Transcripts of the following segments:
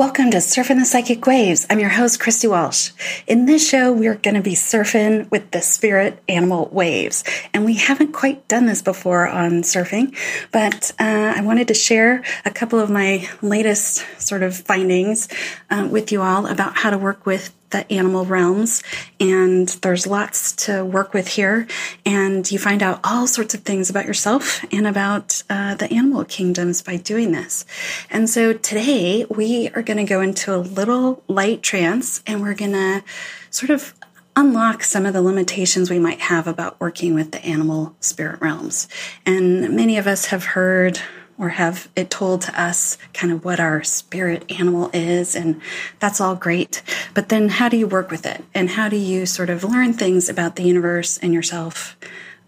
Welcome to Surfing the Psychic Waves. I'm your host, Christy Walsh. In this show, we're going to be surfing with the spirit animal waves. And we haven't quite done this before on surfing, but uh, I wanted to share a couple of my latest sort of findings uh, with you all about how to work with the animal realms. And there's lots to work with here. And you find out all sorts of things about yourself and about uh, the animal kingdoms by doing this. And so today we are going to go into a little light trance and we're going to sort of unlock some of the limitations we might have about working with the animal spirit realms. And many of us have heard or have it told to us kind of what our spirit animal is. And that's all great. But then how do you work with it? And how do you sort of learn things about the universe and yourself?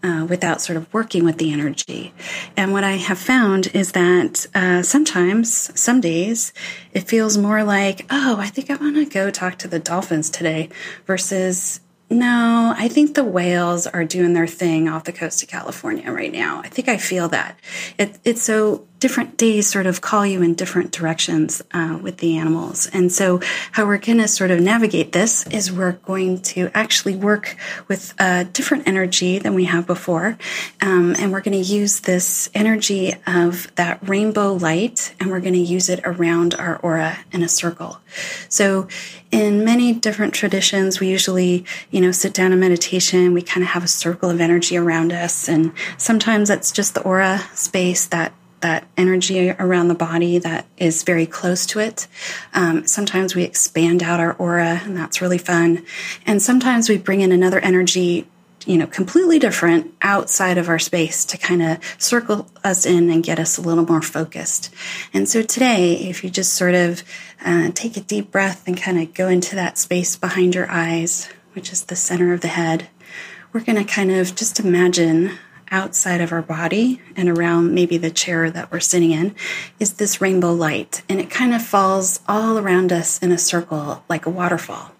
Uh, without sort of working with the energy. And what I have found is that uh, sometimes, some days, it feels more like, oh, I think I want to go talk to the dolphins today versus no, I think the whales are doing their thing off the coast of California right now. I think I feel that. It, it's so different days sort of call you in different directions uh, with the animals. And so, how we're going to sort of navigate this is we're going to actually work with a different energy than we have before. Um, and we're going to use this energy of that rainbow light and we're going to use it around our aura in a circle. So, in many different traditions, we usually, you know, sit down in meditation. We kind of have a circle of energy around us. And sometimes that's just the aura space, that that energy around the body that is very close to it. Um, sometimes we expand out our aura, and that's really fun. And sometimes we bring in another energy you know, completely different outside of our space to kind of circle us in and get us a little more focused. And so today, if you just sort of uh, take a deep breath and kind of go into that space behind your eyes, which is the center of the head, we're going to kind of just imagine outside of our body and around maybe the chair that we're sitting in is this rainbow light. And it kind of falls all around us in a circle like a waterfall.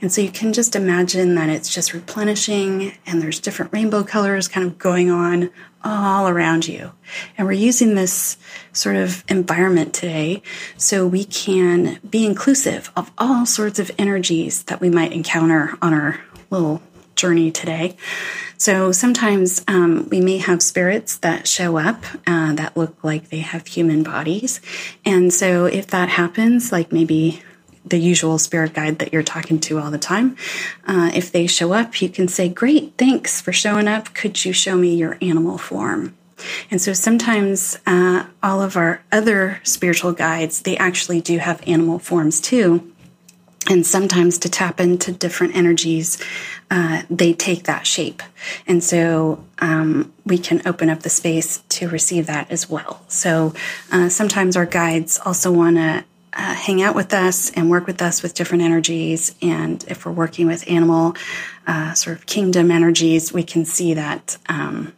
And so you can just imagine that it's just replenishing and there's different rainbow colors kind of going on all around you. And we're using this sort of environment today so we can be inclusive of all sorts of energies that we might encounter on our little journey today. So sometimes um, we may have spirits that show up uh, that look like they have human bodies. And so if that happens, like maybe the usual spirit guide that you're talking to all the time. Uh, if they show up, you can say, Great, thanks for showing up. Could you show me your animal form? And so sometimes uh, all of our other spiritual guides, they actually do have animal forms too. And sometimes to tap into different energies, uh, they take that shape. And so um, we can open up the space to receive that as well. So uh, sometimes our guides also want to uh, hang out with us and work with us with different energies. And if we're working with animal uh, sort of kingdom energies, we can see that. Um,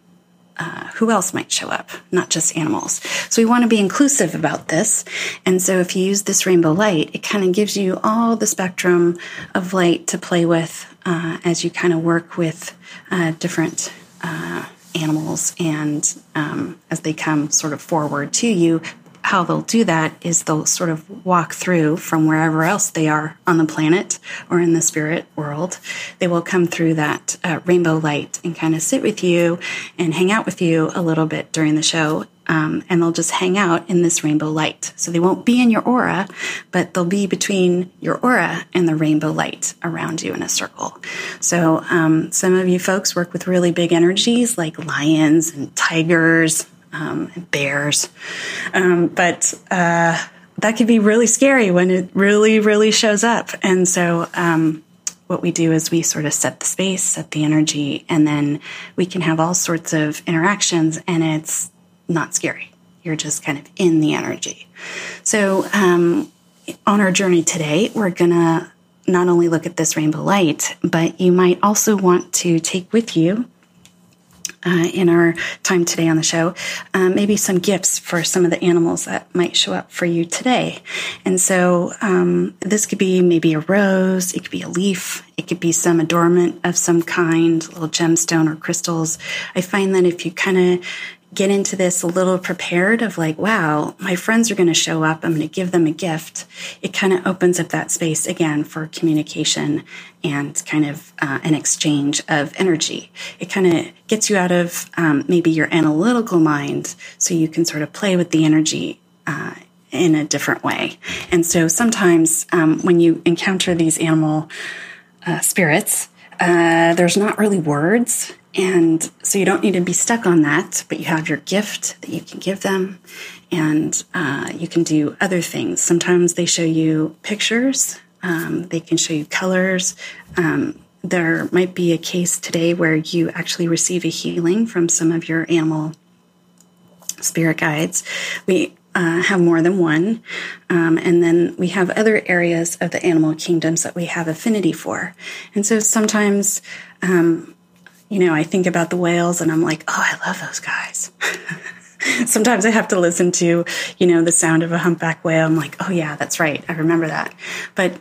uh, who else might show up, not just animals. So we want to be inclusive about this. And so if you use this rainbow light, it kind of gives you all the spectrum of light to play with uh, as you kind of work with uh, different uh, animals and um, as they come sort of forward to you how they'll do that is they'll sort of walk through from wherever else they are on the planet or in the spirit world. They will come through that uh, rainbow light and kind of sit with you and hang out with you a little bit during the show. Um, and they'll just hang out in this rainbow light. So they won't be in your aura, but they'll be between your aura and the rainbow light around you in a circle. So um, some of you folks work with really big energies like lions and tigers, um, bears. Um, but uh, that can be really scary when it really, really shows up. And so, um, what we do is we sort of set the space, set the energy, and then we can have all sorts of interactions, and it's not scary. You're just kind of in the energy. So, um, on our journey today, we're going to not only look at this rainbow light, but you might also want to take with you uh, in our time today on the show, um, maybe some gifts for some of the animals that might show up for you today. And so um, this could be maybe a rose, it could be a leaf, it could be some adornment of some kind, little gemstone or crystals. I find that if you kind of get into this a little prepared of like, wow, my friends are going to show up. I'm going to give them a gift. It kind of opens up that space again for communication and kind of uh, an exchange of energy. It kind of gets you out of um, maybe your analytical mind so you can sort of play with the energy. Uh, in a different way. And so sometimes um, when you encounter these animal uh, spirits, uh, there's not really words and so you don't need to be stuck on that, but you have your gift that you can give them, and uh, you can do other things. Sometimes they show you pictures, um, they can show you colors. Um, there might be a case today where you actually receive a healing from some of your animal spirit guides. We uh, have more than one. Um, and then we have other areas of the animal kingdoms that we have affinity for. And so sometimes um, you know, I think about the whales and I'm like, oh, I love those guys. Sometimes I have to listen to, you know, the sound of a humpback whale. I'm like, oh, yeah, that's right. I remember that. But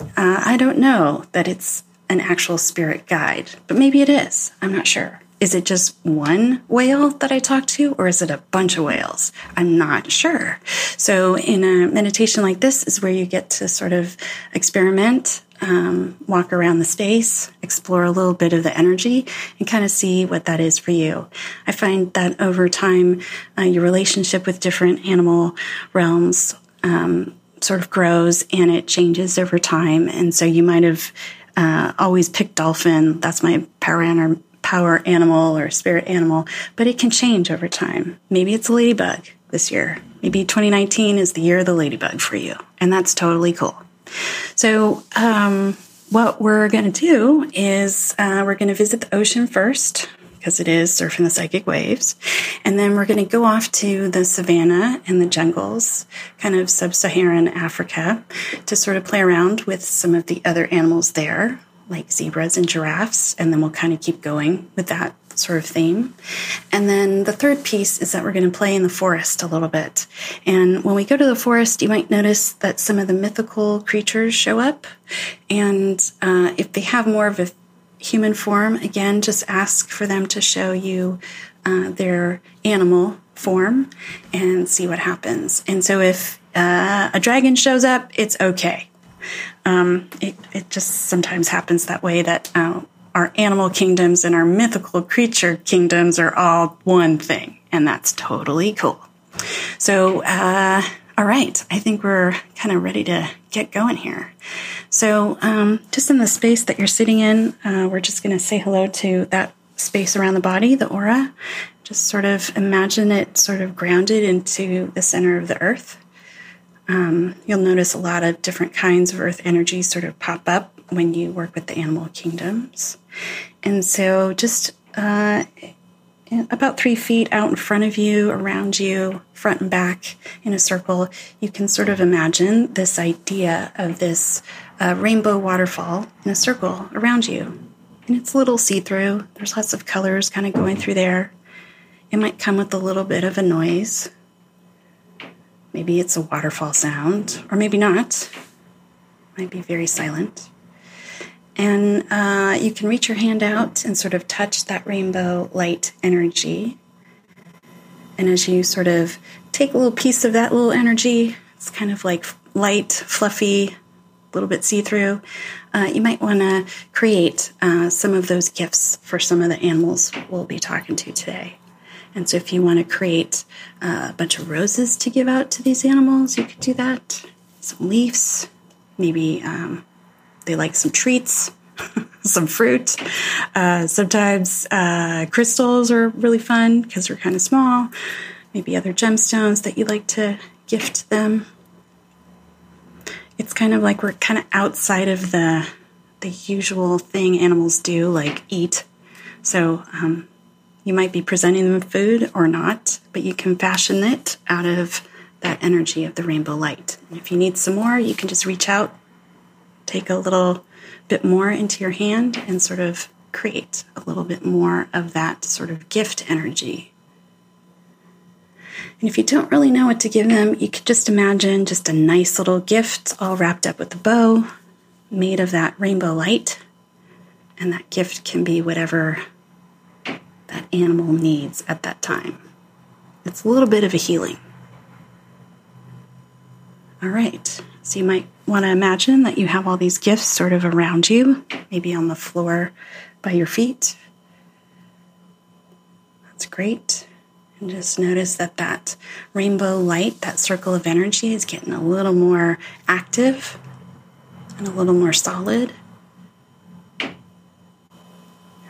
uh, I don't know that it's an actual spirit guide, but maybe it is. I'm not sure. Is it just one whale that I talk to, or is it a bunch of whales? I'm not sure. So, in a meditation like this, is where you get to sort of experiment um, walk around the space, explore a little bit of the energy, and kind of see what that is for you. I find that over time, uh, your relationship with different animal realms um, sort of grows and it changes over time. And so you might have uh, always picked dolphin. That's my power animal. Power animal or spirit animal, but it can change over time. Maybe it's a ladybug this year. Maybe 2019 is the year of the ladybug for you, and that's totally cool. So, um, what we're going to do is uh, we're going to visit the ocean first because it is surfing the psychic waves. And then we're going to go off to the savannah and the jungles, kind of sub Saharan Africa, to sort of play around with some of the other animals there, like zebras and giraffes. And then we'll kind of keep going with that sort of theme. And then the third piece is that we're going to play in the forest a little bit. And when we go to the forest, you might notice that some of the mythical creatures show up. And uh, if they have more of a human form, again, just ask for them to show you uh, their animal form and see what happens. And so if uh, a dragon shows up, it's okay. Um, it, it just sometimes happens that way that uh, our animal kingdoms and our mythical creature kingdoms are all one thing, and that's totally cool. So, uh, all right, I think we're kind of ready to get going here. So, um, just in the space that you're sitting in, uh, we're just going to say hello to that space around the body, the aura. Just sort of imagine it sort of grounded into the center of the earth. Um, you'll notice a lot of different kinds of earth energies sort of pop up when you work with the animal kingdoms. And so just uh, about three feet out in front of you, around you, front and back in a circle, you can sort of imagine this idea of this uh, rainbow waterfall in a circle around you. And it's a little see through, there's lots of colors kind of going through there. It might come with a little bit of a noise. Maybe it's a waterfall sound, or maybe not. It might be very silent. And uh, you can reach your hand out and sort of touch that rainbow light energy. And as you sort of take a little piece of that little energy, it's kind of like light, fluffy, a little bit see through. Uh, you might want to create uh, some of those gifts for some of the animals we'll be talking to today. And so, if you want to create uh, a bunch of roses to give out to these animals, you could do that. Some leaves, maybe um, they like some treats, some fruit. Uh, sometimes uh, crystals are really fun because they're kind of small. Maybe other gemstones that you like to gift them. It's kind of like we're kind of outside of the the usual thing animals do, like eat. So um, you might be presenting them food or not, but you can fashion it out of that energy of the rainbow light. And if you need some more, you can just reach out, take a little bit more into your hand, and sort of create a little bit more of that sort of gift energy. And if you don't really know what to give them, you could just imagine just a nice little gift all wrapped up with a bow made of that rainbow light. And that gift can be whatever that animal needs at that time. It's a little bit of a healing. All right, so you might want to imagine that you have all these gifts sort of around you, maybe on the floor by your feet. That's great. And just notice that that rainbow light, that circle of energy, is getting a little more active and a little more solid.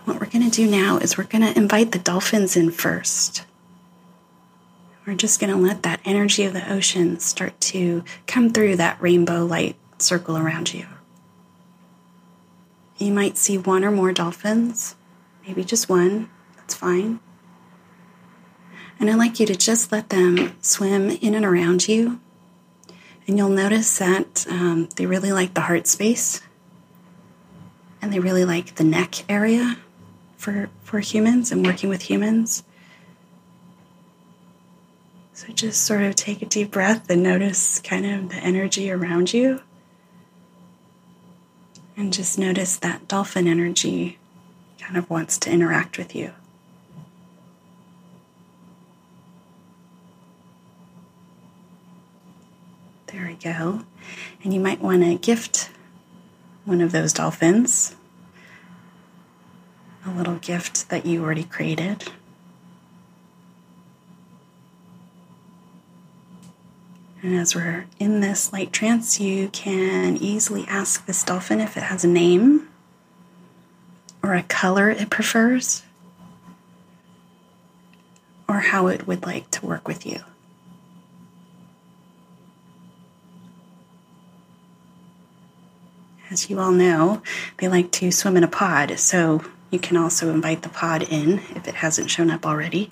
What we're going to do now is we're going to invite the dolphins in first. We're just going to let that energy of the ocean start to come through that rainbow light circle around you. You might see one or more dolphins, maybe just one, that's fine. And I'd like you to just let them swim in and around you. And you'll notice that um, they really like the heart space and they really like the neck area for, for humans and working with humans. So just sort of take a deep breath and notice kind of the energy around you. And just notice that dolphin energy kind of wants to interact with you. There we go. And you might want to gift one of those dolphins a little gift that you already created. And as we're in this light trance, you can easily ask this dolphin if it has a name or a color it prefers or how it would like to work with you. As you all know, they like to swim in a pod, so you can also invite the pod in if it hasn't shown up already.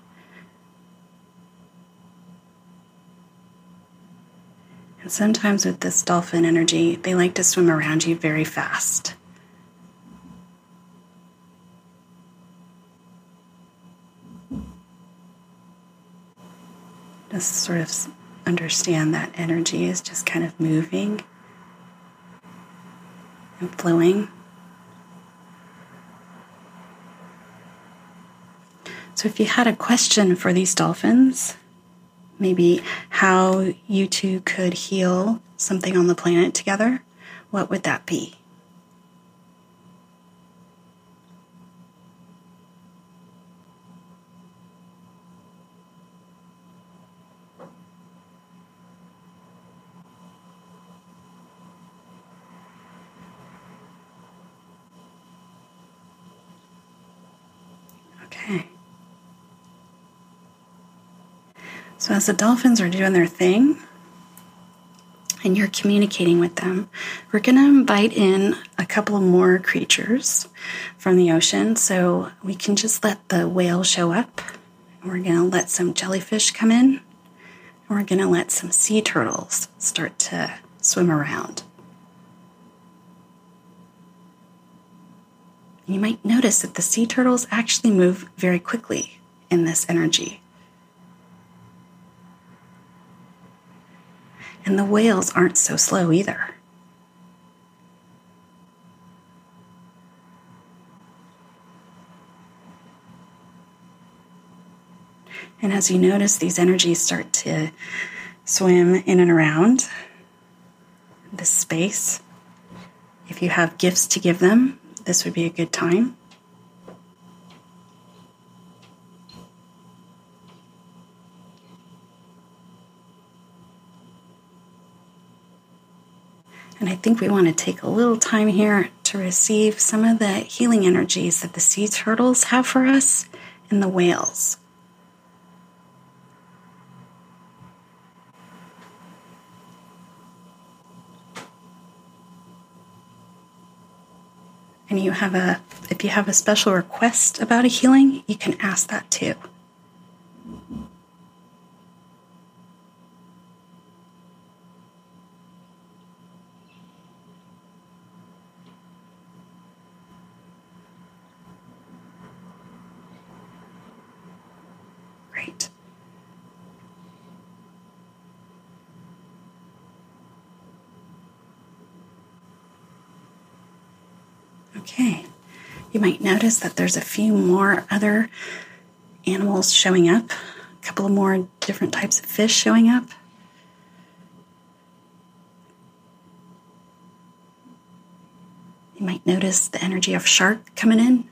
And sometimes with this dolphin energy, they like to swim around you very fast. Just sort of understand that energy is just kind of moving and flowing. So, if you had a question for these dolphins, maybe how you two could heal something on the planet together, what would that be? Okay. So, as the dolphins are doing their thing and you're communicating with them, we're going to invite in a couple more creatures from the ocean. So, we can just let the whale show up. We're going to let some jellyfish come in. We're going to let some sea turtles start to swim around. You might notice that the sea turtles actually move very quickly in this energy. And the whales aren't so slow either. And as you notice, these energies start to swim in and around this space. If you have gifts to give them, this would be a good time. And I think we want to take a little time here to receive some of the healing energies that the sea turtles have for us and the whales. And you have a if you have a special request about a healing, you can ask that too. Okay. You might notice that there's a few more other animals showing up, a couple of more different types of fish showing up. You might notice the energy of shark coming in.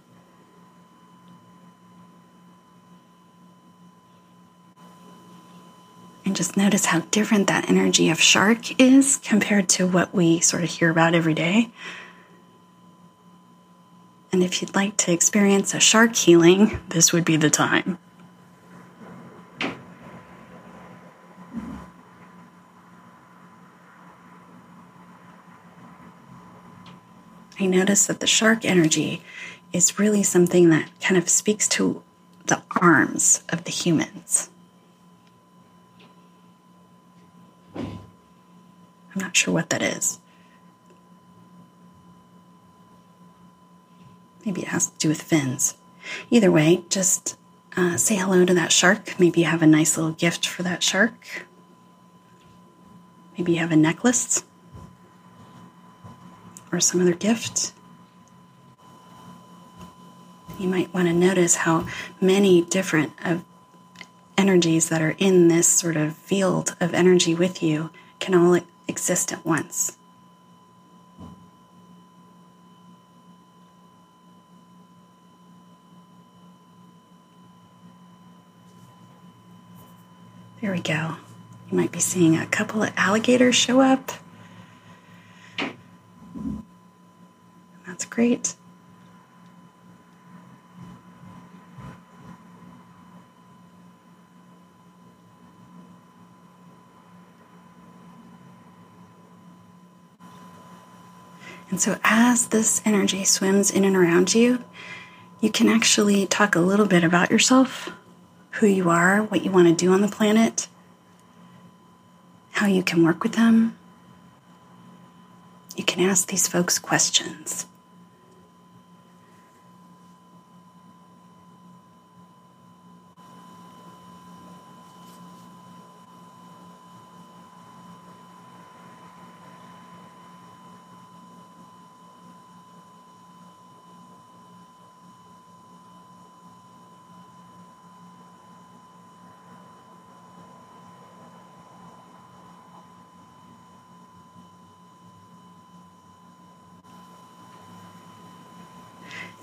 And just notice how different that energy of shark is compared to what we sort of hear about every day. And if you'd like to experience a shark healing, this would be the time. I notice that the shark energy is really something that kind of speaks to the arms of the humans. I'm not sure what that is. Maybe it has to do with fins. Either way, just uh, say hello to that shark. Maybe you have a nice little gift for that shark. Maybe you have a necklace or some other gift. You might want to notice how many different energies that are in this sort of field of energy with you can all exist at once. There we go. You might be seeing a couple of alligators show up. That's great. And so, as this energy swims in and around you, you can actually talk a little bit about yourself, who you are, what you want to do on the planet, how you can work with them. You can ask these folks questions.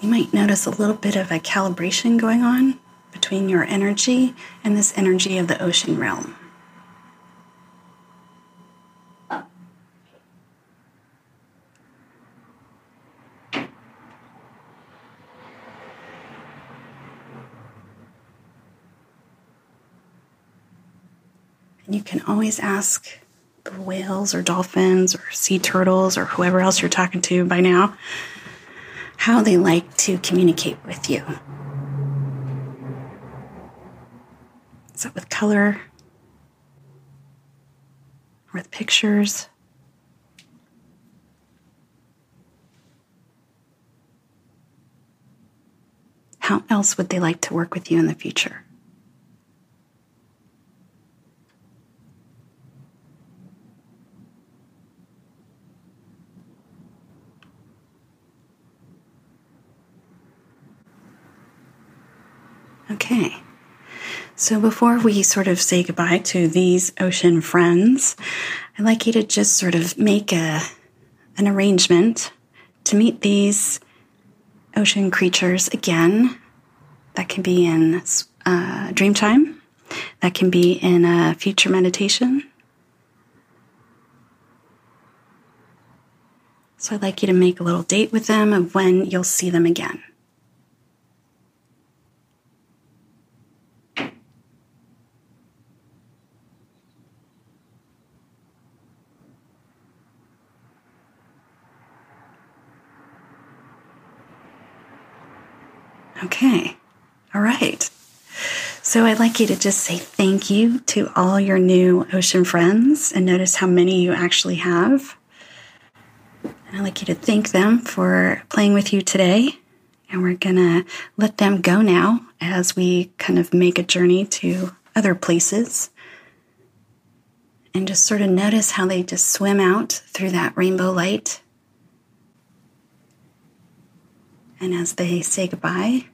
You might notice a little bit of a calibration going on between your energy and this energy of the ocean realm. And you can always ask the whales or dolphins or sea turtles or whoever else you're talking to by now how they like to communicate with you. Is it with color? With pictures? How else would they like to work with you in the future? Okay. So before we sort of say goodbye to these ocean friends, I'd like you to just sort of make a an arrangement to meet these ocean creatures again. That can be in uh, dream time. That can be in a future meditation. So I'd like you to make a little date with them of when you'll see them again. Okay. All right. So I'd like you to just say thank you to all your new ocean friends and notice how many you actually have. And I'd like you to thank them for playing with you today. And we're going to let them go now as we kind of make a journey to other places. And just sort of notice how they just swim out through that rainbow light And as they say goodbye,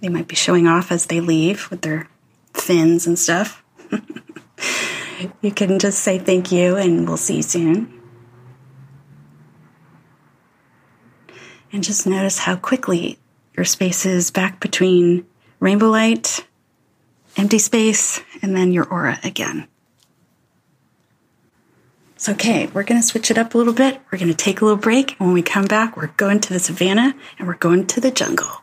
they might be showing off as they leave with their fins and stuff. you can just say thank you and we'll see you soon. And just notice how quickly your space is back between rainbow light, empty space, and then your aura again. So, okay, we're going to switch it up a little bit. We're going to take a little break. And when we come back, we're going to the savannah and we're going to the jungle.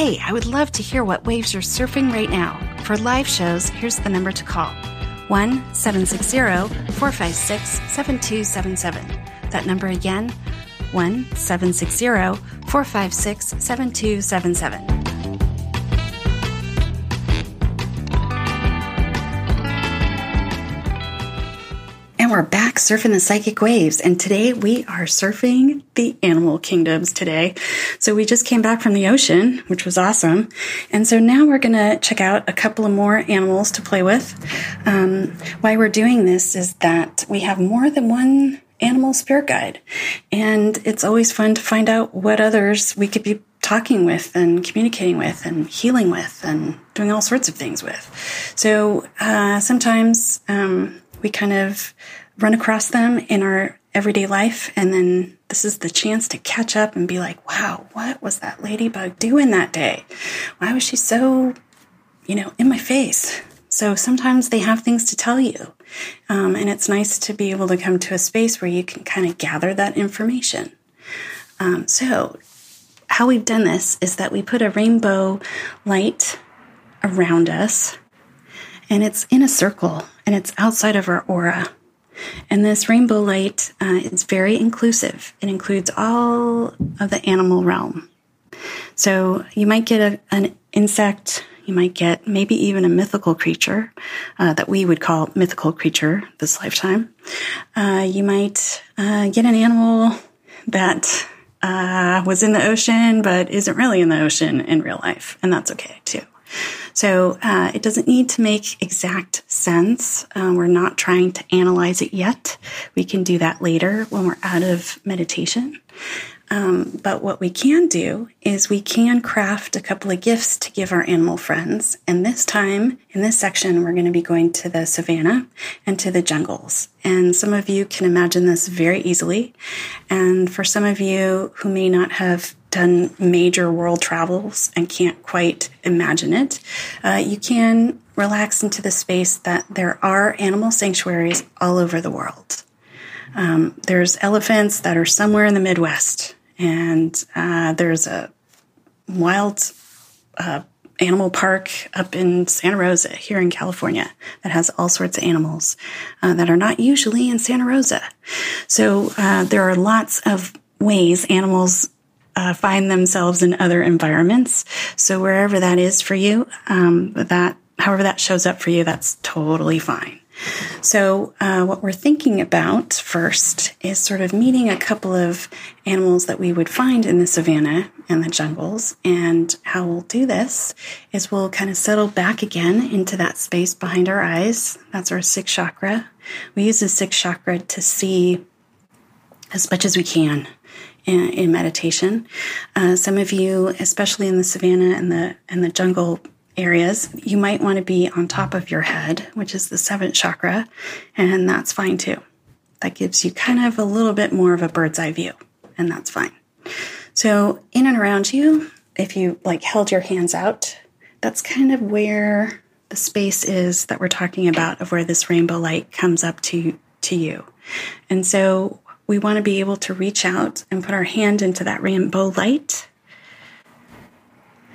Hey, I would love to hear what waves you're surfing right now. For live shows, here's the number to call 1 760 456 7277. That number again 1 760 456 7277. We're back surfing the psychic waves. And today we are surfing the animal kingdoms today. So we just came back from the ocean, which was awesome. And so now we're going to check out a couple of more animals to play with. Um, why we're doing this is that we have more than one animal spirit guide. And it's always fun to find out what others we could be talking with and communicating with and healing with and doing all sorts of things with. So uh, sometimes um, we kind of run across them in our everyday life. And then this is the chance to catch up and be like, wow, what was that ladybug doing that day? Why was she so, you know, in my face? So sometimes they have things to tell you. Um, and it's nice to be able to come to a space where you can kind of gather that information. Um, so, how we've done this is that we put a rainbow light around us and it's in a circle and it's outside of our aura. And this rainbow light uh, is very inclusive. It includes all of the animal realm. So you might get a, an insect, you might get maybe even a mythical creature uh, that we would call mythical creature this lifetime. Uh, you might uh, get an animal that uh, was in the ocean but isn't really in the ocean in real life, and that's okay too. So uh, it doesn't need to make exact sense. Uh, we're not trying to analyze it yet. We can do that later when we're out of meditation. Um, but what we can do is we can craft a couple of gifts to give our animal friends. And this time, in this section, we're going to be going to the savannah and to the jungles. And some of you can imagine this very easily. And for some of you who may not have done major world travels and can't quite imagine it, uh, you can relax into the space that there are animal sanctuaries all over the world. Um, there's elephants that are somewhere in the Midwest and uh, there's a wild uh, animal park up in Santa Rosa here in California that has all sorts of animals uh, that are not usually in Santa Rosa. So uh, there are lots of ways animals uh, find themselves in other environments. So wherever that is for you, um, that however that shows up for you, that's totally fine. So, uh, what we're thinking about first is sort of meeting a couple of animals that we would find in the savannah and the jungles. And how we'll do this is we'll kind of settle back again into that space behind our eyes. That's our sixth chakra. We use the sixth chakra to see as much as we can in, in meditation. Uh, some of you, especially in the savannah and the and the jungle areas, you might want to be on top of your head, which is the seventh chakra, and that's fine too. That gives you kind of a little bit more of a bird's eye view, and that's fine. So, in and around you, if you like held your hands out, that's kind of where the space is that we're talking about of where this rainbow light comes up to to you. And so we want to be able to reach out and put our hand into that rainbow light.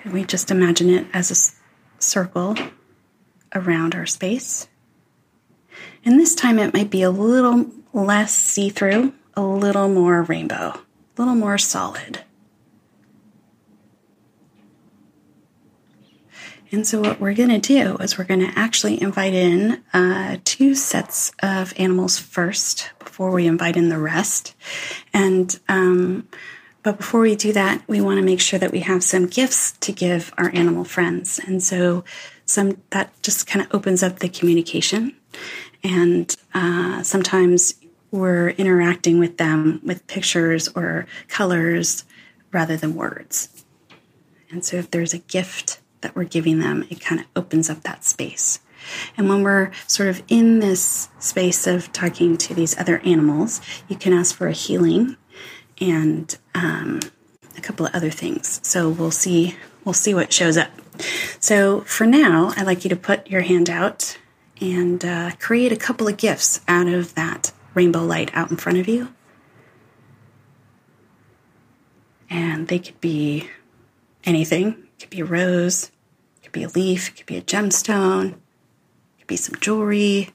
And we just imagine it as a circle around our space. And this time it might be a little less see through, a little more rainbow, a little more solid. And so, what we're going to do is we're going to actually invite in uh, two sets of animals first before we invite in the rest. And, um, but before we do that, we want to make sure that we have some gifts to give our animal friends. And so, some that just kind of opens up the communication. And uh, sometimes we're interacting with them with pictures or colors rather than words. And so, if there's a gift, that we're giving them, it kind of opens up that space. And when we're sort of in this space of talking to these other animals, you can ask for a healing and um, a couple of other things. So we'll see we'll see what shows up. So for now, I'd like you to put your hand out and uh, create a couple of gifts out of that rainbow light out in front of you. And they could be anything. It could be a rose, be a leaf, it could be a gemstone, it could be some jewelry.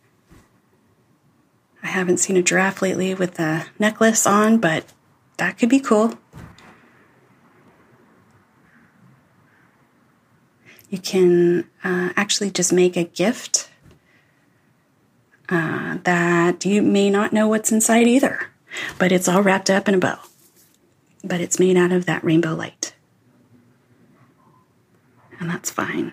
I haven't seen a giraffe lately with a necklace on, but that could be cool. You can uh, actually just make a gift uh, that you may not know what's inside either, but it's all wrapped up in a bow. But it's made out of that rainbow light and that's fine.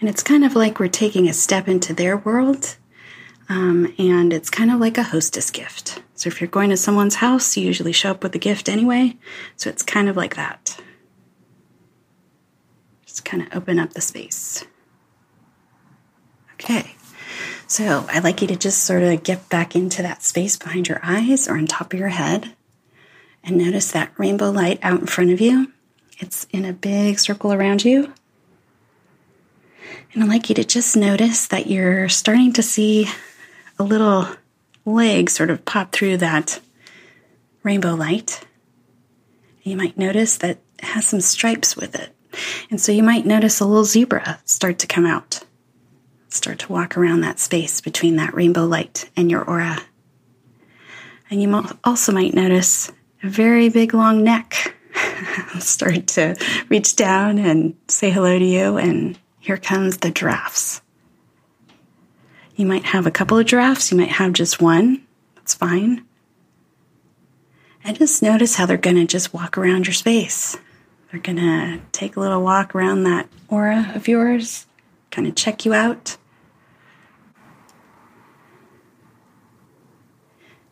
And it's kind of like we're taking a step into their world, um, and it's kind of like a hostess gift. So if you're going to someone's house, you usually show up with a gift anyway. So it's kind of like that. Just kind of open up the space. Okay. So I'd like you to just sort of get back into that space behind your eyes or on top of your head and notice that rainbow light out in front of you. It's in a big circle around you. And I'd like you to just notice that you're starting to see a little leg sort of pop through that rainbow light. You might notice that it has some stripes with it. And so you might notice a little zebra start to come out, start to walk around that space between that rainbow light and your aura. And you also might notice a very big long neck start to reach down and say hello to you, and here comes the giraffes. You might have a couple of giraffes, you might have just one, that's fine. And just notice how they're going to just walk around your space. They're going to take a little walk around that aura of yours, kind of check you out.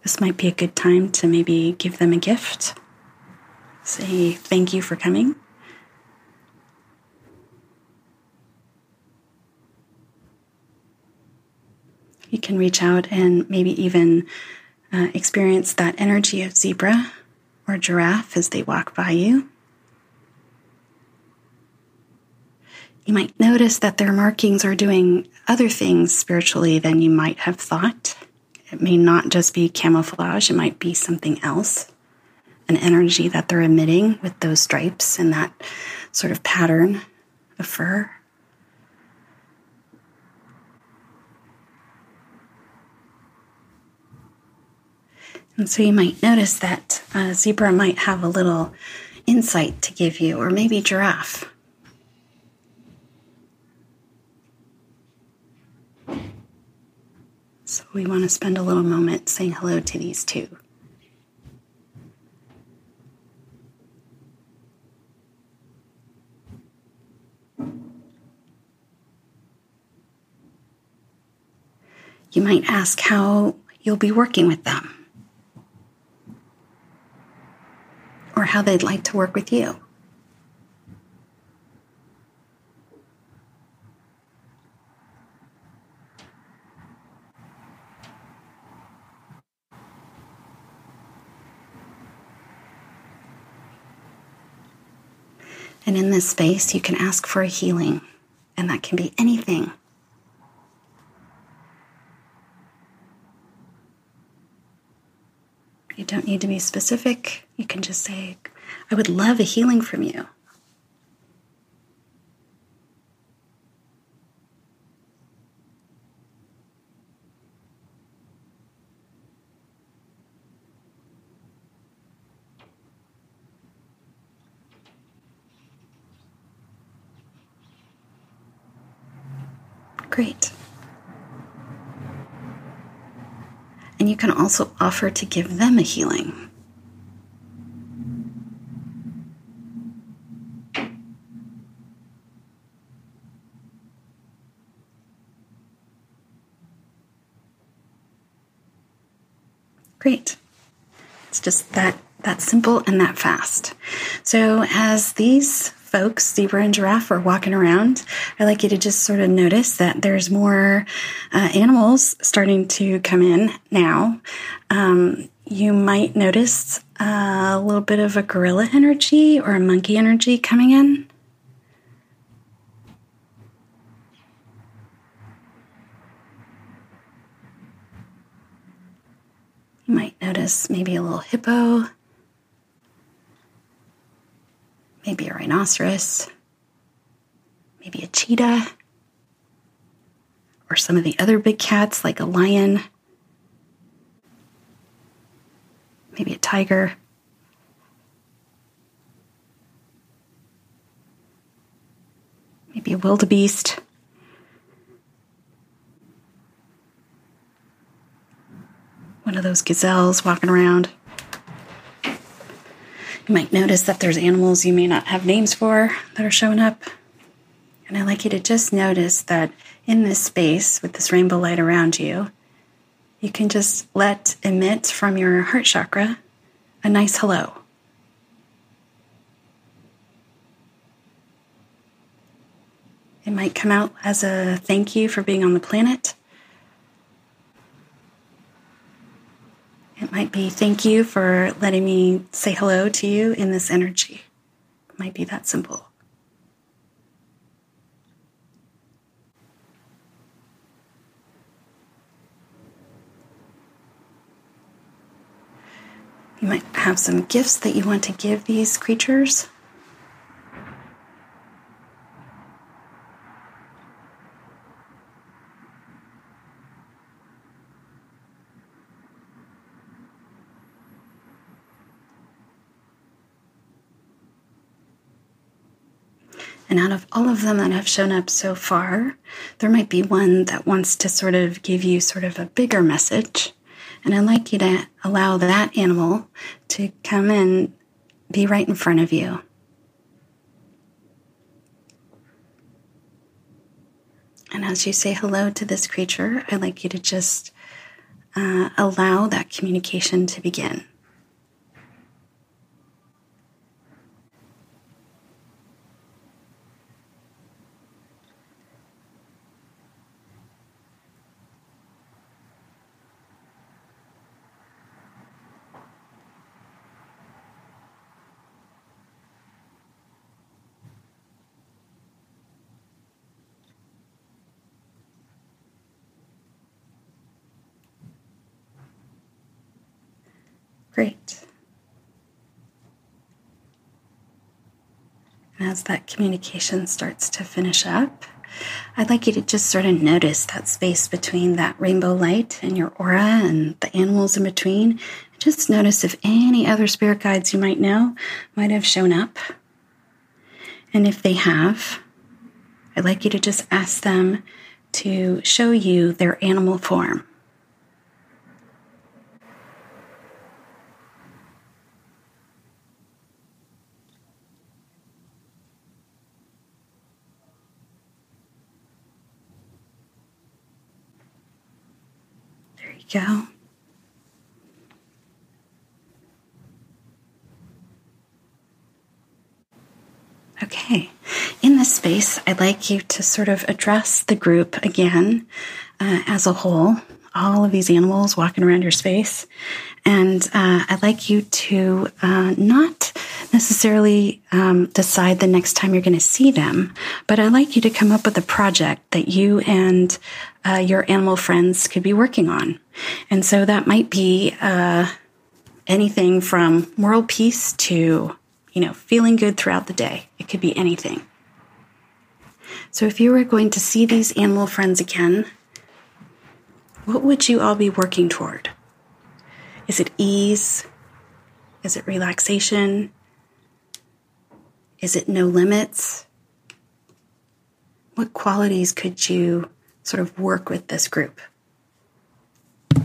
This might be a good time to maybe give them a gift. Say thank you for coming. You can reach out and maybe even uh, experience that energy of zebra or giraffe as they walk by you. You might notice that their markings are doing other things spiritually than you might have thought. It may not just be camouflage, it might be something else, an energy that they're emitting with those stripes and that sort of pattern of fur. And so you might notice that zebra might have a little insight to give you, or maybe giraffe. So we want to spend a little moment saying hello to these two. You might ask how you'll be working with them or how they'd like to work with you. And in this space, you can ask for a healing, and that can be anything. You don't need to be specific. You can just say, I would love a healing from you. Great. And you can also offer to give them a healing. Great. It's just that that simple and that fast. So as these folks, zebra and giraffe, are walking around, I'd like you to just sort of notice that there's more uh, animals starting to come in now. Um, you might notice a little bit of a gorilla energy or a monkey energy coming in. You might notice maybe a little hippo maybe a rhinoceros, maybe a cheetah, or some of the other big cats like a lion, maybe a tiger. Maybe a wildebeest. One of those gazelles walking around. You might notice that there's animals you may not have names for that are showing up. And I'd like you to just notice that in this space with this rainbow light around you, you can just let emit from your heart chakra a nice hello. It might come out as a thank you for being on the planet. It might be thank you for letting me say hello to you in this energy. It might be that simple. You might have some gifts that you want to give these creatures. And out of all of them that have shown up so far, there might be one that wants to sort of give you sort of a bigger message. And I'd like you to allow that animal to come and be right in front of you. And as you say hello to this creature, I'd like you to just uh, allow that communication to begin. Great. And as that communication starts to finish up, I'd like you to just sort of notice that space between that rainbow light and your aura and the animals in between. Just notice if any other spirit guides you might know might have shown up. And if they have, I'd like you to just ask them to show you their animal form. Go. Okay, in this space, I'd like you to sort of address the group again uh, as a whole, all of these animals walking around your space. And uh, I'd like you to uh, not necessarily um, decide the next time you're going to see them, but I'd like you to come up with a project that you and uh, your animal friends could be working on. And so that might be uh, anything from world peace to, you know, feeling good throughout the day. It could be anything. So if you were going to see these animal friends again, what would you all be working toward? Is it ease? Is it relaxation? Is it no limits? What qualities could you sort of work with this group? There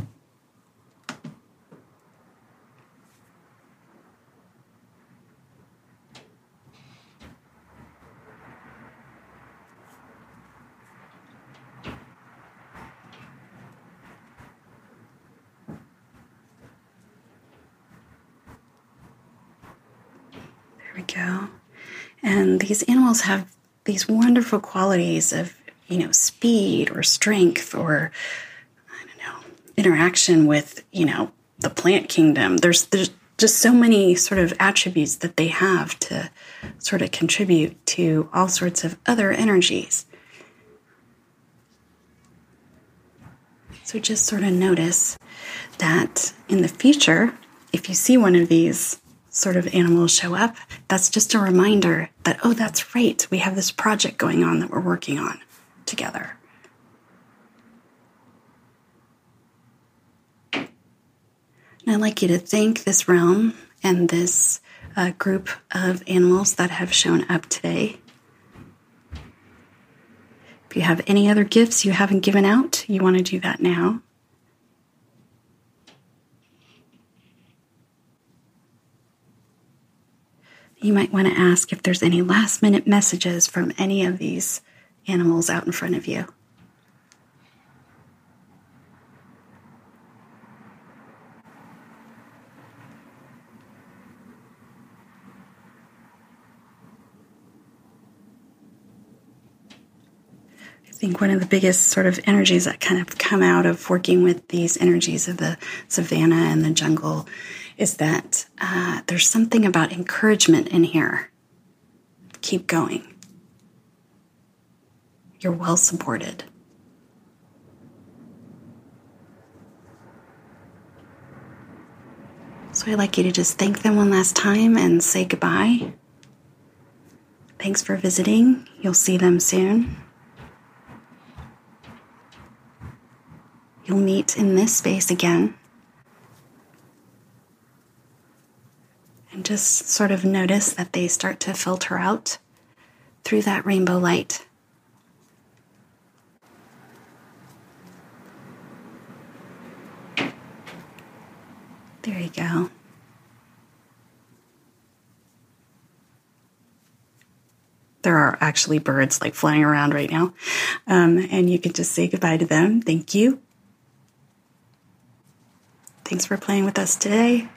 we go. And these animals have these wonderful qualities of, you know, speed or strength or, I don't know, interaction with, you know, the plant kingdom. There's, there's just so many sort of attributes that they have to sort of contribute to all sorts of other energies. So just sort of notice that in the future, if you see one of these sort of animals show up, that's just a reminder that, oh, that's right, we have this project going on that we're working on together. And I'd like you to thank this realm and this uh, group of animals that have shown up today. If you have any other gifts you haven't given out, you want to do that now. You might want to ask if there's any last minute messages from any of these animals out in front of you. I think one of the biggest sort of energies that kind of come out of working with these energies of the savannah and the jungle is that uh, there's something about encouragement in here. Keep going. You're well supported. So I'd like you to just thank them one last time and say goodbye. Thanks for visiting. You'll see them soon. You'll meet in this space again. Just sort of notice that they start to filter out through that rainbow light. There you go. There are actually birds like flying around right now. Um, and you can just say goodbye to them. Thank you. Thanks for playing with us today.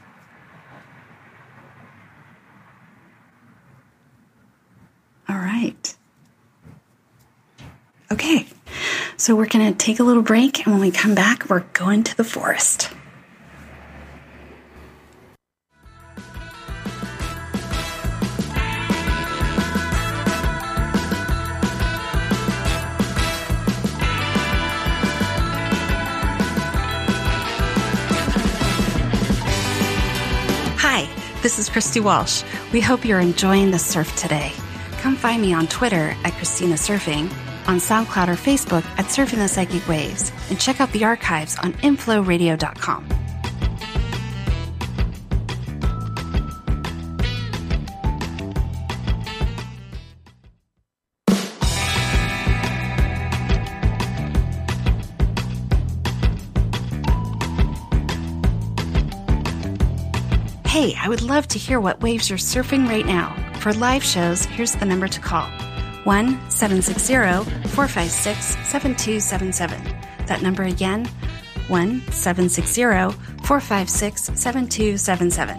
Right. Okay, so we're going to take a little break, and when we come back, we're going to the forest. Hi, this is Christy Walsh. We hope you're enjoying the surf today. Come find me on Twitter at Christina Surfing, on SoundCloud or Facebook at Surfing the Psychic Waves, and check out the archives on inflowradio.com. Hey, I would love to hear what waves you're surfing right now. For live shows, here's the number to call 1 760 456 7277. That number again 1 760 456 7277.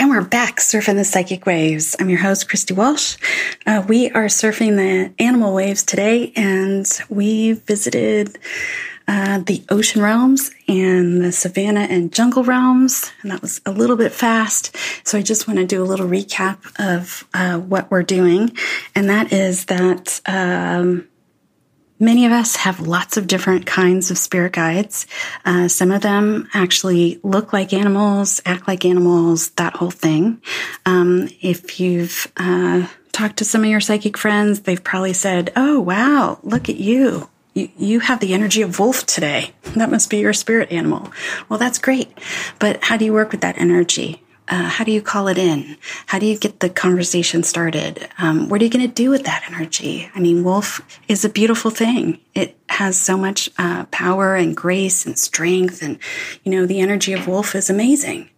And we're back surfing the psychic waves. I'm your host, Christy Walsh. Uh, we are surfing the animal waves today, and we visited uh, the ocean realms and the savanna and jungle realms. And that was a little bit fast. So I just want to do a little recap of uh, what we're doing. And that is that. Um, Many of us have lots of different kinds of spirit guides. Uh, some of them actually look like animals, act like animals, that whole thing. Um, if you've uh, talked to some of your psychic friends, they've probably said, Oh, wow, look at you. You, you have the energy of wolf today. That must be your spirit animal. Well, that's great. But how do you work with that energy? Uh, how do you call it in? How do you get the conversation started? Um, what are you going to do with that energy? I mean, wolf is a beautiful thing. It has so much uh, power and grace and strength. And, you know, the energy of wolf is amazing.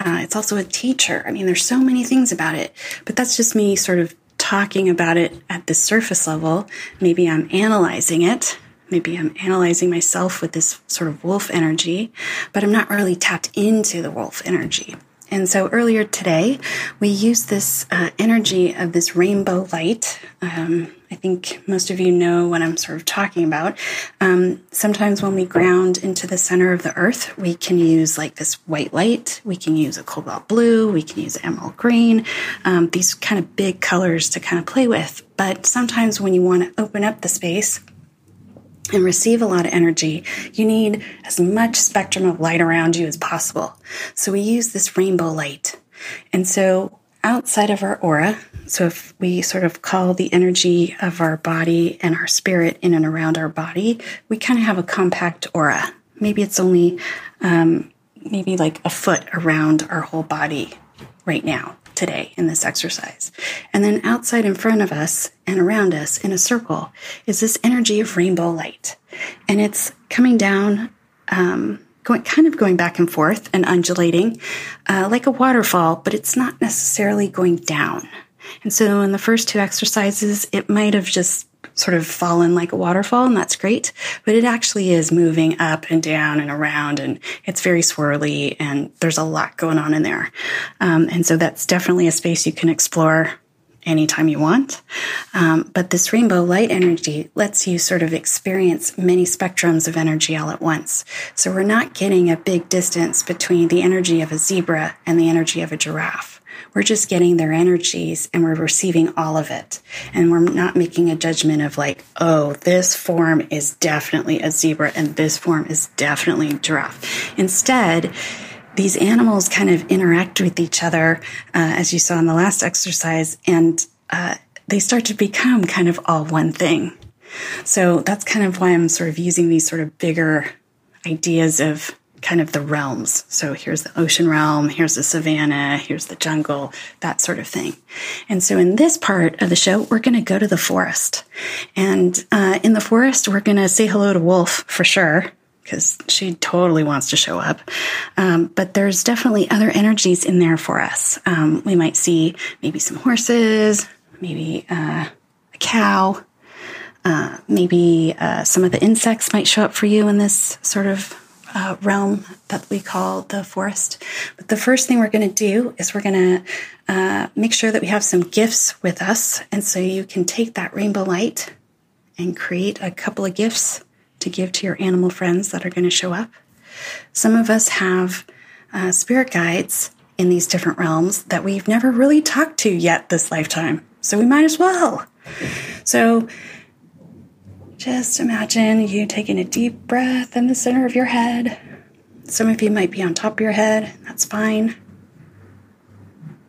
Uh, it's also a teacher. I mean, there's so many things about it, but that's just me sort of talking about it at the surface level. Maybe I'm analyzing it. Maybe I'm analyzing myself with this sort of wolf energy, but I'm not really tapped into the wolf energy. And so earlier today, we used this uh, energy of this rainbow light. Um, I think most of you know what I'm sort of talking about. Um, sometimes when we ground into the center of the earth, we can use like this white light. We can use a cobalt blue. We can use emerald green. Um, these kind of big colors to kind of play with. But sometimes when you want to open up the space, and receive a lot of energy, you need as much spectrum of light around you as possible. So we use this rainbow light. And so outside of our aura, so if we sort of call the energy of our body and our spirit in and around our body, we kind of have a compact aura. Maybe it's only um, maybe like a foot around our whole body right now today in this exercise. And then outside in front of us and around us in a circle is this energy of rainbow light. And it's coming down, um, going, kind of going back and forth and undulating uh, like a waterfall, but it's not necessarily going down. And so in the first two exercises, it might have just sort of fallen like a waterfall, and that's great. But it actually is moving up and down and around, and it's very swirly, and there's a lot going on in there. Um, and so that's definitely a space you can explore anytime you want. Um, but this rainbow light energy lets you sort of experience many spectrums of energy all at once. So we're not getting a big distance between the energy of a zebra and the energy of a giraffe. We're just getting their energies and we're receiving all of it. And we're not making a judgment of like, oh, this form is definitely a zebra and this form is definitely a giraffe. Instead, these animals kind of interact with each other, uh, as you saw in the last exercise, and uh, they start to become kind of all one thing. So that's kind of why I'm sort of using these sort of bigger ideas of kind of the realms. So here's the ocean realm, here's the savanna, here's the jungle, that sort of thing. And so in this part of the show, we're going to go to the forest. And uh, in the forest, we're going to say hello to Wolf for sure. Because she totally wants to show up. Um, but there's definitely other energies in there for us. Um, we might see maybe some horses, maybe uh, a cow, uh, maybe uh, some of the insects might show up for you in this sort of uh, realm that we call the forest. But the first thing we're going to do is we're going to uh, make sure that we have some gifts with us. And so you can take that rainbow light and create a couple of gifts to give to your animal friends that are going to show up. Some of us have uh, spirit guides in these different realms that we've never really talked to yet this lifetime. So we might as well. So just imagine you taking a deep breath in the center of your head. Some of you might be on top of your head, that's fine.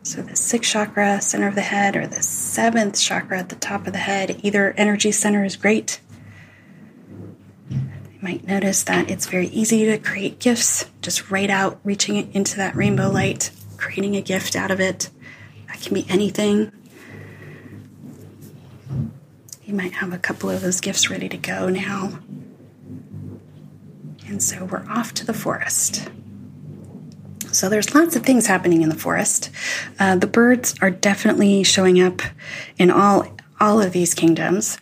So, the sixth chakra, center of the head, or the seventh chakra at the top of the head, either energy center is great. You might notice that it's very easy to create gifts, just right out, reaching into that rainbow light, creating a gift out of it. That can be anything. You might have a couple of those gifts ready to go now. And so we're off to the forest. So there's lots of things happening in the forest. Uh, the birds are definitely showing up in all all of these kingdoms,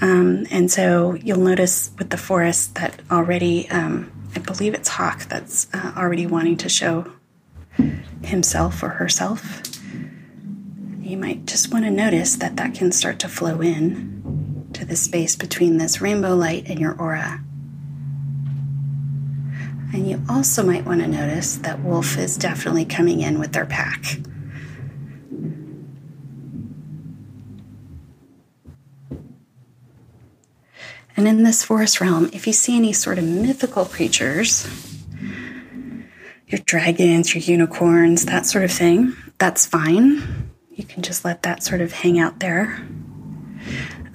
um, and so you'll notice with the forest that already, um, I believe it's Hawk that's uh, already wanting to show himself or herself. You might just want to notice that that can start to flow in the space between this rainbow light and your aura. And you also might want to notice that wolf is definitely coming in with their pack. And in this forest realm, if you see any sort of mythical creatures, your dragons, your unicorns, that sort of thing, that's fine. You can just let that sort of hang out there.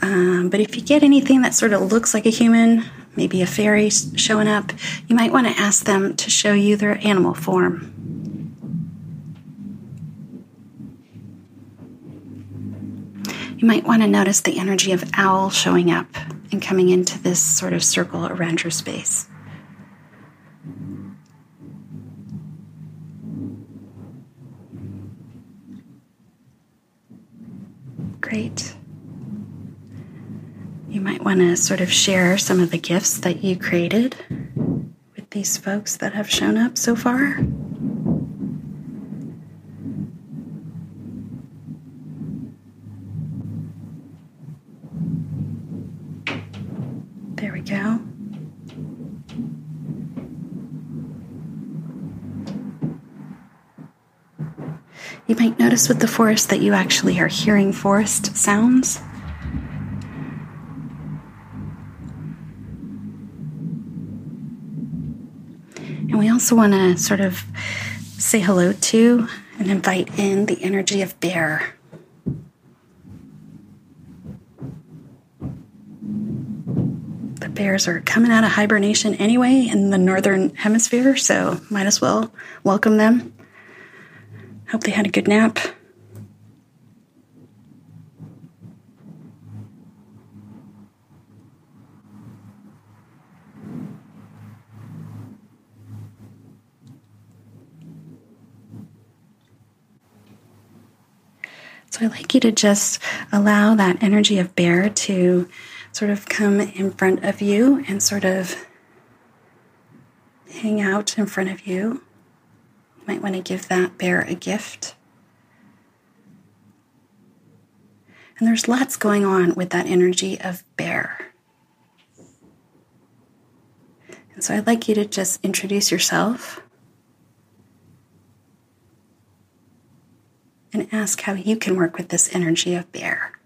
Um, but if you get anything that sort of looks like a human, maybe a fairy showing up, you might want to ask them to show you their animal form. You might want to notice the energy of owl showing up and coming into this sort of circle around your space. Great. You might want to sort of share some of the gifts that you created with these folks that have shown up so far. There we go. You might notice with the forest that you actually are hearing forest sounds. And we also want to sort of say hello to and invite in the energy of bear. The bears are coming out of hibernation anyway in the northern hemisphere, so might as well welcome them. Hope they had a good nap. I'd like you to just allow that energy of bear to sort of come in front of you and sort of hang out in front of you. You might want to give that bear a gift. And there's lots going on with that energy of bear. And so I'd like you to just introduce yourself and ask how you can work with this energy of bear.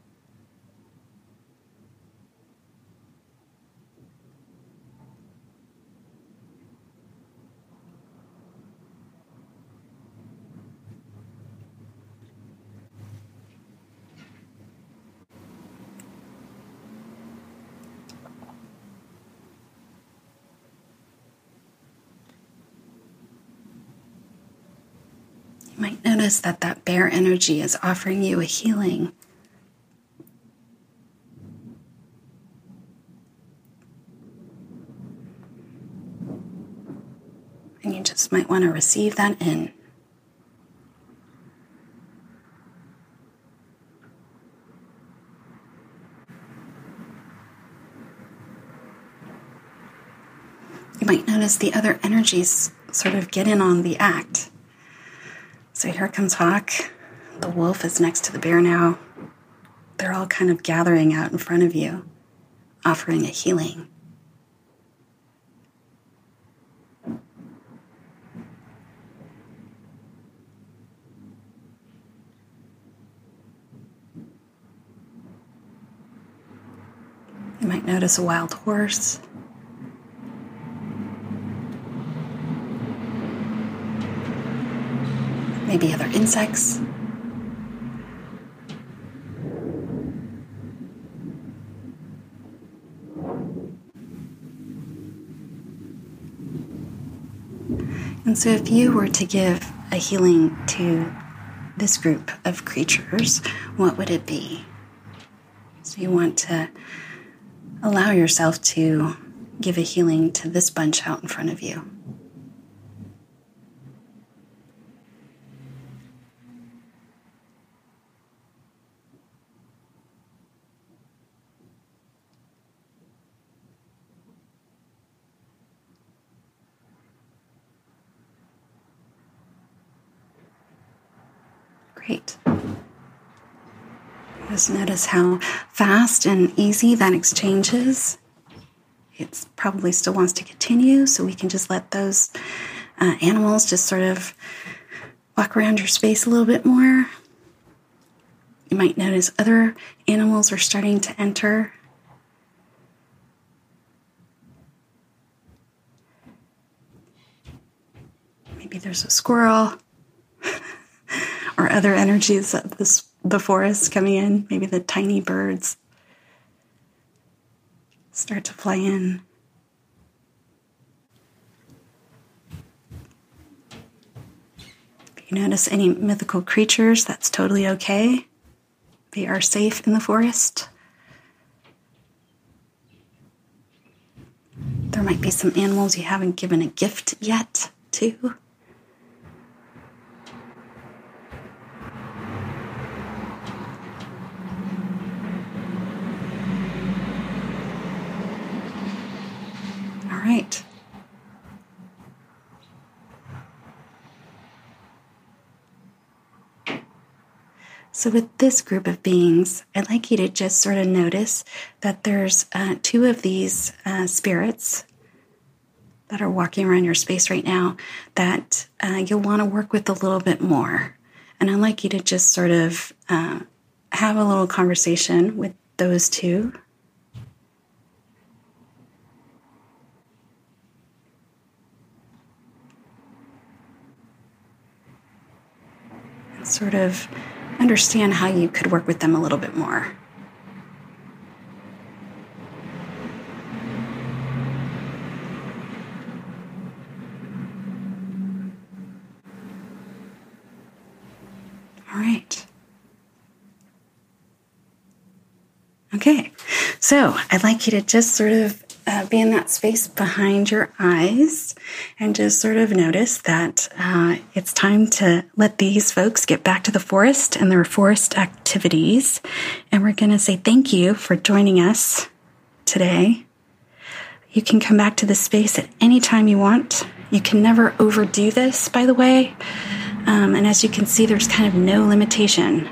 Might notice that that bear energy is offering you a healing. And you just might want to receive that in. You might notice the other energies sort of get in on the act. So here comes Hawk. The wolf is next to the bear now. They're all kind of gathering out in front of you, offering a healing. You might notice a wild horse. Maybe other insects. And so, if you were to give a healing to this group of creatures, what would it be? So, you want to allow yourself to give a healing to this bunch out in front of you. Great. Just notice how fast and easy that exchange is. it probably still wants to continue. So we can just let those uh, animals just sort of walk around your space a little bit more. You might notice other animals are starting to enter. Maybe there's a squirrel or other energies of this, the forest coming in. Maybe the tiny birds start to fly in. If you notice any mythical creatures, that's totally okay. They are safe in the forest. There might be some animals you haven't given a gift yet, too. Right. So, with this group of beings, I'd like you to just sort of notice that there's uh, two of these uh, spirits that are walking around your space right now that uh, you'll want to work with a little bit more. And I'd like you to just sort of uh, have a little conversation with those two sort of understand how you could work with them a little bit more. All right. Okay, so I'd like you to just sort of uh, be in that space behind your eyes and just sort of notice that uh, it's time to let these folks get back to the forest and their forest activities. And we're going to say thank you for joining us today. You can come back to this space at any time you want. You can never overdo this, by the way. Um, and as you can see, there's kind of no limitation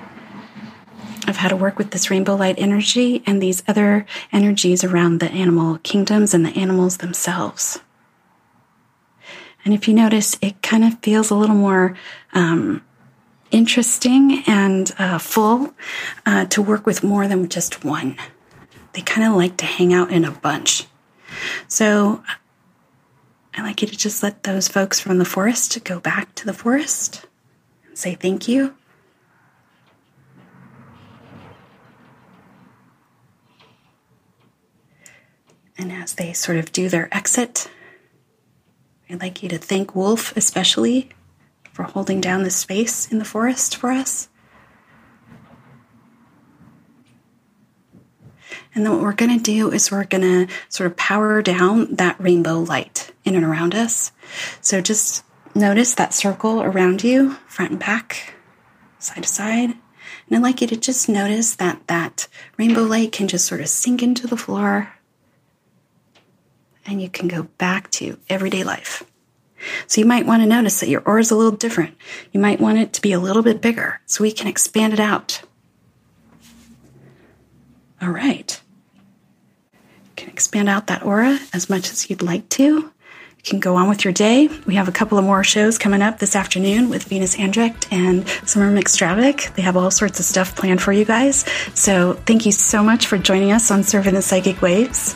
of how to work with this rainbow light energy and these other energies around the animal kingdoms and the animals themselves. And if you notice, it kind of feels a little more um, interesting and uh, full uh, to work with more than just one. They kind of like to hang out in a bunch. So I like you to just let those folks from the forest go back to the forest and say thank you. And as they sort of do their exit, I'd like you to thank Wolf especially for holding down the space in the forest for us. And then what we're going to do is we're going to sort of power down that rainbow light in and around us. So just notice that circle around you, front and back, side to side. And I'd like you to just notice that that rainbow light can just sort of sink into the floor and you can go back to everyday life. So you might want to notice that your aura is a little different. You might want it to be a little bit bigger so we can expand it out. All right. You can expand out that aura as much as you'd like to. You can go on with your day. We have a couple of more shows coming up this afternoon with Venus Andrecht and Summer McStravick. They have all sorts of stuff planned for you guys. So thank you so much for joining us on Surfing the Psychic Waves